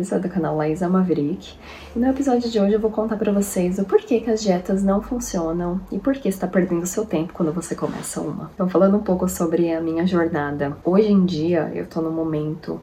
Do canal Laísa Maverick. E no episódio de hoje eu vou contar para vocês o porquê que as dietas não funcionam e por que está perdendo seu tempo quando você começa uma. Então, falando um pouco sobre a minha jornada. Hoje em dia, eu tô no momento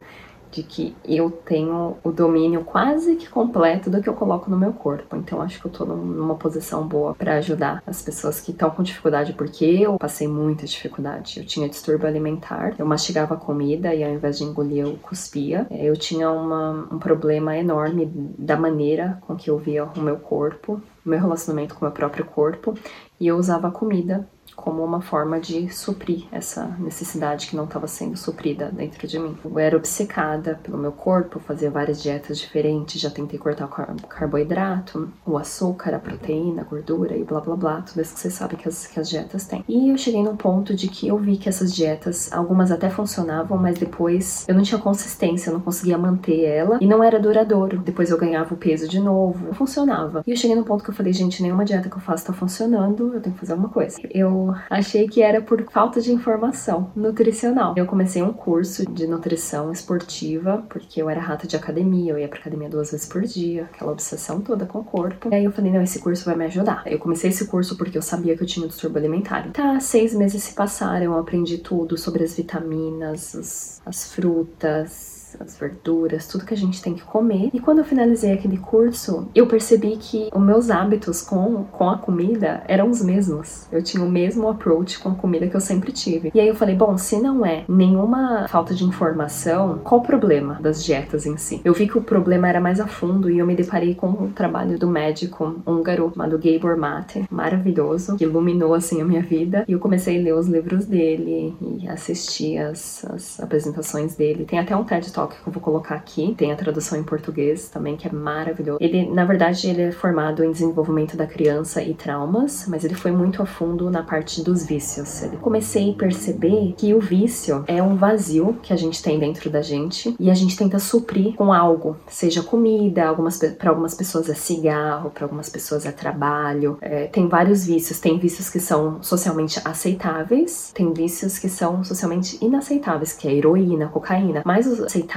de que eu tenho o domínio quase que completo do que eu coloco no meu corpo. Então acho que eu tô numa posição boa para ajudar as pessoas que estão com dificuldade, porque eu passei muita dificuldade. Eu tinha distúrbio alimentar, eu mastigava comida e ao invés de engolir eu cuspia. É, eu tinha uma, um problema enorme da maneira com que eu via o meu corpo, o meu relacionamento com o meu próprio corpo, e eu usava comida como uma forma de suprir essa necessidade que não estava sendo suprida dentro de mim. Eu era obcecada pelo meu corpo, fazia várias dietas diferentes, já tentei cortar o carboidrato, o açúcar, a proteína, a gordura e blá blá blá, tudo isso que você sabe que as, que as dietas têm. E eu cheguei num ponto de que eu vi que essas dietas, algumas até funcionavam, mas depois eu não tinha consistência, eu não conseguia manter ela e não era duradouro. Depois eu ganhava o peso de novo, não funcionava. E eu cheguei num ponto que eu falei, gente, nenhuma dieta que eu faço tá funcionando, eu tenho que fazer alguma coisa. Eu achei que era por falta de informação nutricional. Eu comecei um curso de nutrição esportiva, porque eu era rata de academia, eu ia pra academia duas vezes por dia, aquela obsessão toda com o corpo. E aí eu falei, não, esse curso vai me ajudar. Eu comecei esse curso porque eu sabia que eu tinha um distúrbio alimentar. Tá, seis meses se passaram, eu aprendi tudo sobre as vitaminas, as, as as verduras, tudo que a gente tem que comer. E quando eu finalizei aquele curso, eu percebi que os meus hábitos com, com a comida eram os mesmos. Eu tinha o mesmo approach com a comida que eu sempre tive. E aí eu falei, bom, se não é nenhuma falta de informação, qual o problema das dietas em si? Eu vi que o problema era mais a fundo e eu me deparei com o trabalho do médico húngaro chamado Gabor Mate, maravilhoso, que iluminou assim a minha vida. E eu comecei a ler os livros dele e assistir as, as apresentações dele. Tem até um TED Que eu vou colocar aqui. Tem a tradução em português também, que é maravilhoso. Ele, na verdade, ele é formado em desenvolvimento da criança e traumas, mas ele foi muito a fundo na parte dos vícios. Eu comecei a perceber que o vício é um vazio que a gente tem dentro da gente e a gente tenta suprir com algo, seja comida, algumas para algumas pessoas é cigarro, para algumas pessoas é trabalho. É, tem vários vícios. Tem vícios que são socialmente aceitáveis, tem vícios que são socialmente inaceitáveis, que é heroína, cocaína. Mas os aceitáveis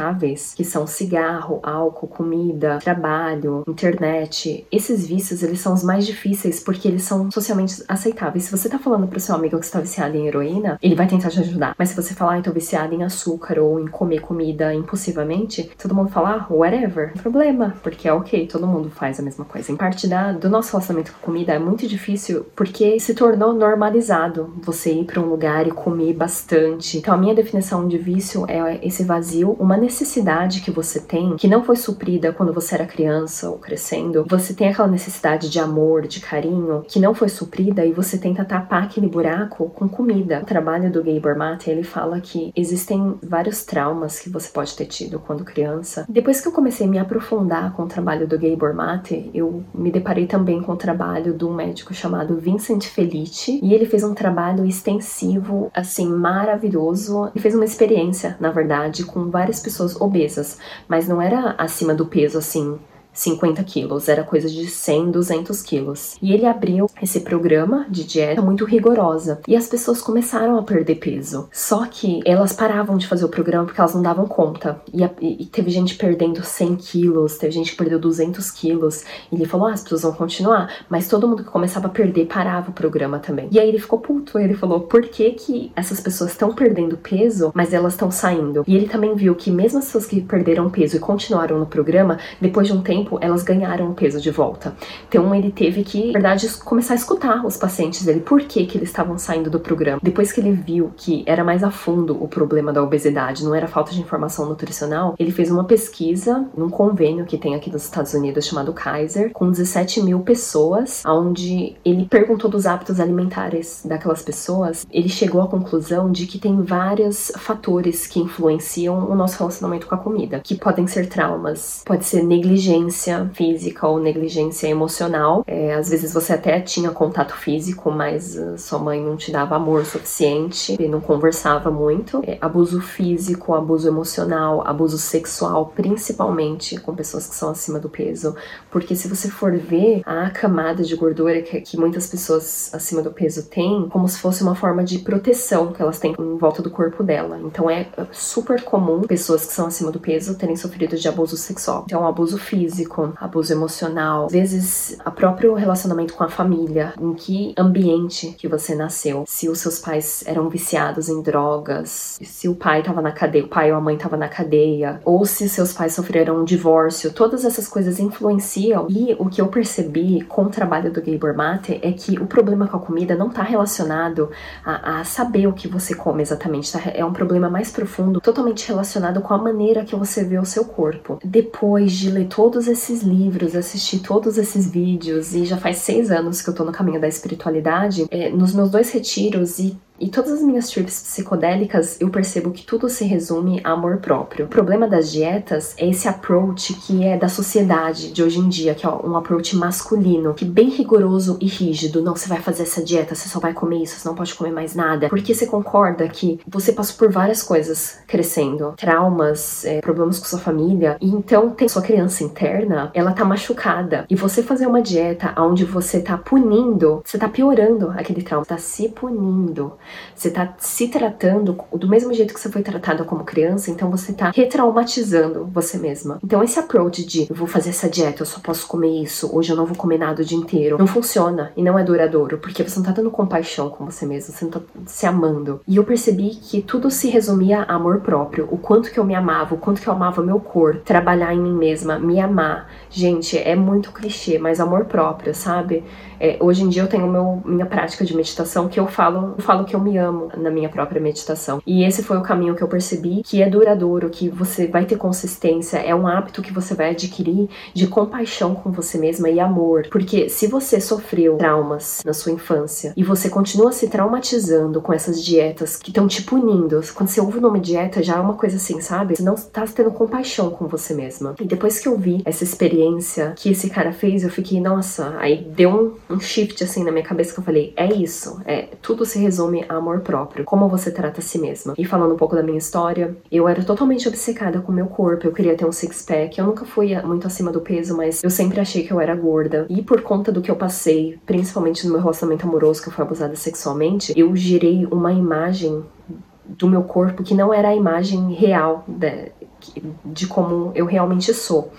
que são cigarro, álcool, comida, trabalho, internet, esses vícios, eles são os mais difíceis porque eles são socialmente aceitáveis. Se você tá falando pro seu amigo que está viciado em heroína, ele vai tentar te ajudar. Mas se você falar, ah, tô viciado em açúcar ou em comer comida impulsivamente, todo mundo fala, ah, whatever, não problema, porque é ok, todo mundo faz a mesma coisa. Em parte da, do nosso relacionamento com comida é muito difícil porque se tornou normalizado você ir para um lugar e comer bastante. Então a minha definição de vício é esse vazio, uma necessidade que você tem, que não foi suprida quando você era criança ou crescendo, você tem aquela necessidade de amor, de carinho, que não foi suprida e você tenta tapar aquele buraco com comida. O trabalho do Gabor Mate, ele fala que existem vários traumas que você pode ter tido quando criança. Depois que eu comecei a me aprofundar com o trabalho do Gabor Mate, eu me deparei também com o trabalho de um médico chamado Vincent Felice, e ele fez um trabalho extensivo, assim, maravilhoso. Ele fez uma experiência, na verdade, com várias pessoas pessoas obesas, mas não era acima do peso assim 50 quilos, era coisa de 100, 200 quilos. E ele abriu esse programa de dieta muito rigorosa e as pessoas começaram a perder peso. Só que elas paravam de fazer o programa porque elas não davam conta. E, a, e teve gente perdendo 100 quilos, teve gente que perdeu 200 quilos. E ele falou: ah, as pessoas vão continuar. Mas todo mundo que começava a perder parava o programa também. E aí ele ficou puto. Ele falou: por que, que essas pessoas estão perdendo peso, mas elas estão saindo? E ele também viu que mesmo as pessoas que perderam peso e continuaram no programa, depois de um tempo, tempo, elas ganharam o peso de volta. Então ele teve que, na verdade, começar a escutar os pacientes dele, por que que eles estavam saindo do programa. Depois que ele viu que era mais a fundo o problema da obesidade, não era falta de informação nutricional, ele fez uma pesquisa num convênio que tem aqui nos Estados Unidos chamado Kaiser, com 17 mil pessoas, onde ele perguntou dos hábitos alimentares daquelas pessoas. Ele chegou à conclusão de que tem vários fatores que influenciam o nosso relacionamento com a comida, que podem ser traumas, pode ser negligência negligência física ou negligência emocional. É, às vezes você até tinha contato físico, mas uh, sua mãe não te dava amor suficiente e não conversava muito. É, abuso físico, abuso emocional, abuso sexual, principalmente com pessoas que são acima do peso. Porque se você for ver a camada de gordura que, que muitas pessoas acima do peso têm, como se fosse uma forma de proteção que elas têm em volta do corpo dela. Então é super comum pessoas que são acima do peso terem sofrido de abuso sexual. Então, abuso físico, abuso emocional, às vezes a próprio relacionamento com a família, em que ambiente que você nasceu, se os seus pais eram viciados em drogas, se o pai estava na cadeia, o pai ou a mãe estava na cadeia, ou se seus pais sofreram um divórcio, todas essas coisas influenciam. E o que eu percebi com o trabalho do Gabor Mate é que o problema com a comida não está relacionado a, a, saber o que você come exatamente, tá? É um problema mais profundo, totalmente relacionado com a maneira que você vê o seu corpo. Depois de ler todos esses livros, assistir todos esses vídeos, e já faz seis anos que eu tô no caminho da espiritualidade, é, nos meus dois retiros e e todas as minhas trips psicodélicas, eu percebo que tudo se resume a amor próprio. O problema das dietas é esse approach que é da sociedade de hoje em dia, que é um approach masculino, que é bem rigoroso e rígido. Não, você vai fazer essa dieta, você só vai comer isso, você não pode comer mais nada. Porque você concorda que você passou por várias coisas crescendo, traumas, é, problemas com sua família, e então tem sua criança interna, ela tá machucada. E você fazer uma dieta onde você tá punindo, você tá piorando aquele trauma, tá se punindo. Você tá se tratando do mesmo jeito que você foi tratada como criança, então você tá retraumatizando você mesma. Então esse approach de eu vou fazer essa dieta, eu só posso comer isso, hoje eu não vou comer nada o dia inteiro, não funciona e não é duradouro, porque você não tá dando compaixão com você mesmo, você não tá se amando. E eu percebi que tudo se resumia a amor próprio, o quanto que eu me amava, o quanto que eu amava meu corpo, trabalhar em mim mesma, me amar. Gente, é muito clichê, mas amor próprio, sabe? É, hoje em dia eu tenho meu, minha prática de meditação que eu falo, eu falo que eu me amo na minha própria meditação. E esse foi o caminho que eu percebi que é duradouro, que você vai ter consistência, é um hábito que você vai adquirir de compaixão com você mesma e amor. Porque se você sofreu traumas na sua infância e você continua se traumatizando com essas dietas que estão te punindo, quando você ouve o nome dieta já é uma coisa assim, sabe? Você não tá tendo compaixão com você mesma. E depois que eu vi essa experiência que esse cara fez, eu fiquei, nossa, aí deu um um shift assim na minha cabeça que eu falei, é isso, é tudo se resume amor próprio, como você trata a si mesma. E falando um pouco da minha história, eu era totalmente obcecada com o meu corpo, eu queria ter um six pack, eu nunca fui muito acima do peso, mas eu sempre achei que eu era gorda. E por conta do que eu passei, principalmente no meu relacionamento amoroso que eu fui abusada sexualmente, eu girei uma imagem do meu corpo que não era a imagem real de, de como eu realmente sou.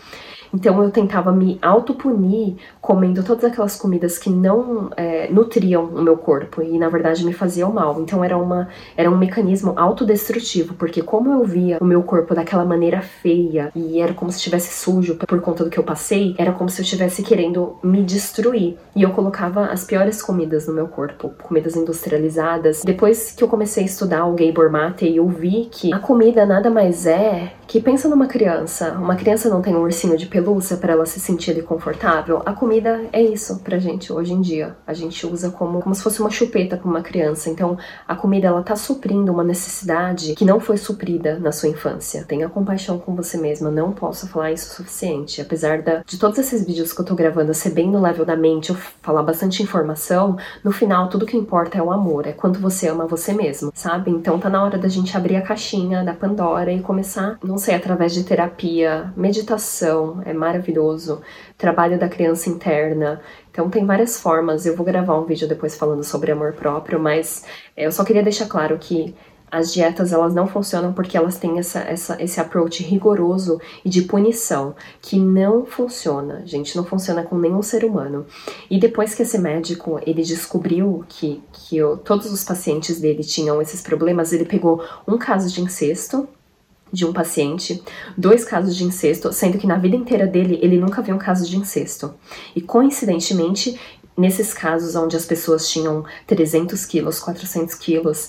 Então eu tentava me autopunir comendo todas aquelas comidas que não é, nutriam o meu corpo e na verdade me faziam mal. Então era, uma, era um mecanismo autodestrutivo, porque como eu via o meu corpo daquela maneira feia e era como se estivesse sujo por conta do que eu passei, era como se eu estivesse querendo me destruir. E eu colocava as piores comidas no meu corpo, comidas industrializadas. Depois que eu comecei a estudar o Gabor Mate, eu vi que a comida nada mais é que pensa numa criança. Uma criança não tem um ursinho de pelúcia para ela se sentir confortável. A comida é isso pra gente hoje em dia. A gente usa como, como se fosse uma chupeta para uma criança. Então, a comida ela tá suprindo uma necessidade que não foi suprida na sua infância. Tenha compaixão com você mesma. Não posso falar isso o suficiente. Apesar da, de todos esses vídeos que eu tô gravando ser bem no level da mente, eu falar bastante informação, no final tudo que importa é o amor, é quanto você ama você mesmo, sabe? Então tá na hora da gente abrir a caixinha da Pandora e começar, não sei, através de terapia, meditação, é maravilhoso, trabalho da criança interna. Então tem várias formas. Eu vou gravar um vídeo depois falando sobre amor próprio, mas é, eu só queria deixar claro que as dietas elas não funcionam porque elas têm essa, essa, esse approach rigoroso e de punição que não funciona, gente, não funciona com nenhum ser humano. E depois que esse médico ele descobriu que, que eu, todos os pacientes dele tinham esses problemas, ele pegou um caso de incesto de um paciente, dois casos de incesto, sendo que na vida inteira dele ele nunca viu um caso de incesto. E coincidentemente, nesses casos onde as pessoas tinham 300 quilos, 400 quilos,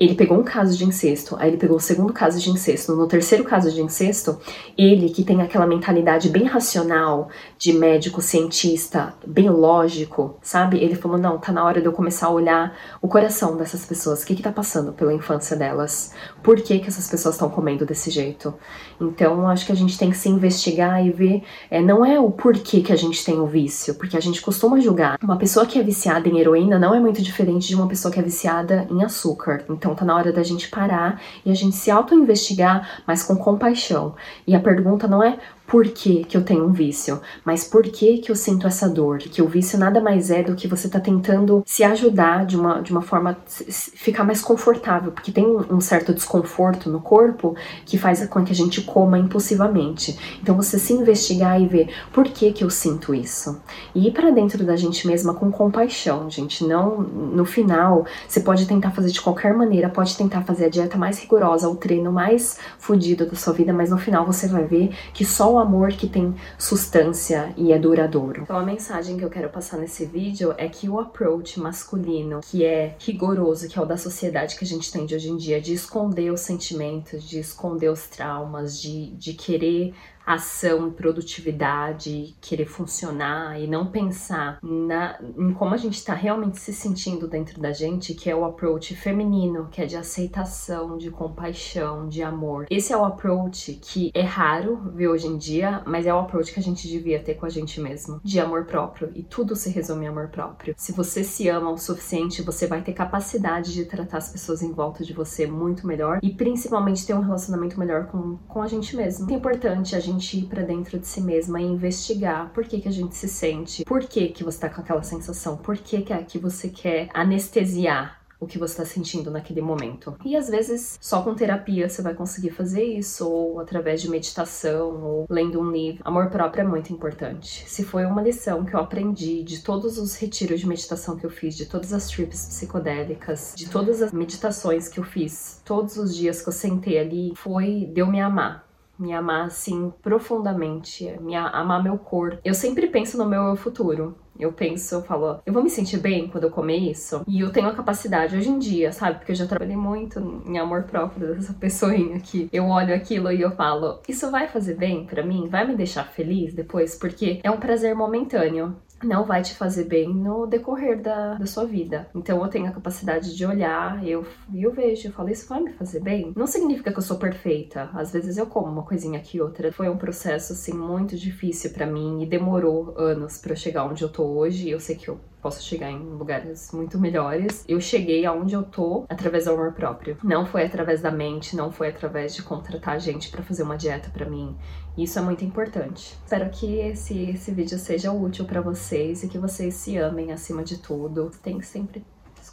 ele pegou um caso de incesto, aí ele pegou o segundo caso de incesto. No terceiro caso de incesto, ele que tem aquela mentalidade bem racional de médico, cientista, bem lógico, sabe? Ele falou: não, tá na hora de eu começar a olhar o coração dessas pessoas. O que que tá passando pela infância delas? Por que que essas pessoas estão comendo desse jeito? Então, acho que a gente tem que se investigar e ver. É, não é o porquê que a gente tem o vício, porque a gente costuma julgar. Uma pessoa que é viciada em heroína não é muito diferente de uma pessoa que é viciada em açúcar. Então, tá na hora da gente parar e a gente se auto-investigar, mas com compaixão. E a pergunta não é por que, que eu tenho um vício, mas por que, que eu sinto essa dor. Que o vício nada mais é do que você tá tentando se ajudar de uma, de uma forma ficar mais confortável, porque tem um certo desconforto no corpo que faz com que a gente coma impulsivamente. Então você se investigar e ver por que, que eu sinto isso. E ir para dentro da gente mesma com compaixão, gente. Não no final, você pode tentar fazer de qualquer maneira, pode tentar fazer a dieta mais rigorosa, o treino mais fodido da sua vida, mas no final você vai ver que só o amor que tem substância e é duradouro. Então a mensagem que eu quero passar nesse vídeo é que o approach masculino, que é rigoroso, que é o da sociedade que a gente tem de hoje em dia, de esconder os sentimentos, de esconder os traumas, de, de querer ação produtividade, querer funcionar e não pensar na, em como a gente está realmente se sentindo dentro da gente, que é o approach feminino, que é de aceitação, de compaixão, de amor. Esse é o approach que é raro ver hoje em dia, mas é o approach que a gente devia ter com a gente mesmo, de amor próprio. E tudo se resume em amor próprio. Se você se ama o suficiente, você vai ter capacidade de tratar as pessoas em volta de você muito melhor e principalmente ter um relacionamento melhor com, com a gente mesmo. É importante a gente gente ir para dentro de si mesma e investigar por que, que a gente se sente, por que, que você tá com aquela sensação, por que, que, é que você quer anestesiar o que você está sentindo naquele momento. E às vezes, só com terapia você vai conseguir fazer isso, ou através de meditação, ou lendo um livro. Amor próprio é muito importante. Se foi uma lição que eu aprendi de todos os retiros de meditação que eu fiz, de todas as trips psicodélicas, de todas as meditações que eu fiz, todos os dias que eu sentei ali, foi de eu me amar me amar assim profundamente, me amar meu corpo. Eu sempre penso no meu futuro. Eu penso, eu falo, eu vou me sentir bem quando eu comer isso. E eu tenho a capacidade hoje em dia, sabe? Porque eu já trabalhei muito em amor próprio dessa pessoinha aqui. Eu olho aquilo e eu falo, isso vai fazer bem para mim? Vai me deixar feliz depois? Porque é um prazer momentâneo não vai te fazer bem no decorrer da, da sua vida. Então eu tenho a capacidade de olhar, eu, eu vejo, eu falo, isso vai me fazer bem? Não significa que eu sou perfeita. Às vezes eu como uma coisinha aqui outra. Foi um processo, assim, muito difícil para mim e demorou anos para chegar onde eu tô hoje. Eu sei que eu posso chegar em lugares muito melhores. Eu cheguei aonde eu tô através do amor próprio. Não foi através da mente, não foi através de contratar gente para fazer uma dieta para mim. Isso é muito importante. Espero que esse, esse vídeo seja útil para vocês e que vocês se amem acima de tudo. Tem que sempre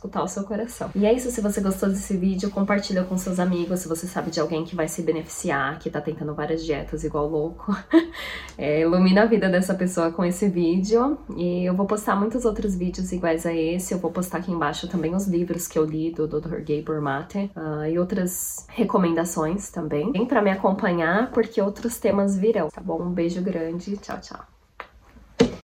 escutar o seu coração. E é isso, se você gostou desse vídeo, compartilha com seus amigos, se você sabe de alguém que vai se beneficiar, que tá tentando várias dietas igual louco. é, ilumina a vida dessa pessoa com esse vídeo. E eu vou postar muitos outros vídeos iguais a esse, eu vou postar aqui embaixo também os livros que eu li do Dr. Gabor Mate uh, e outras recomendações também. Vem pra me acompanhar, porque outros temas virão, tá bom? Um beijo grande, tchau, tchau.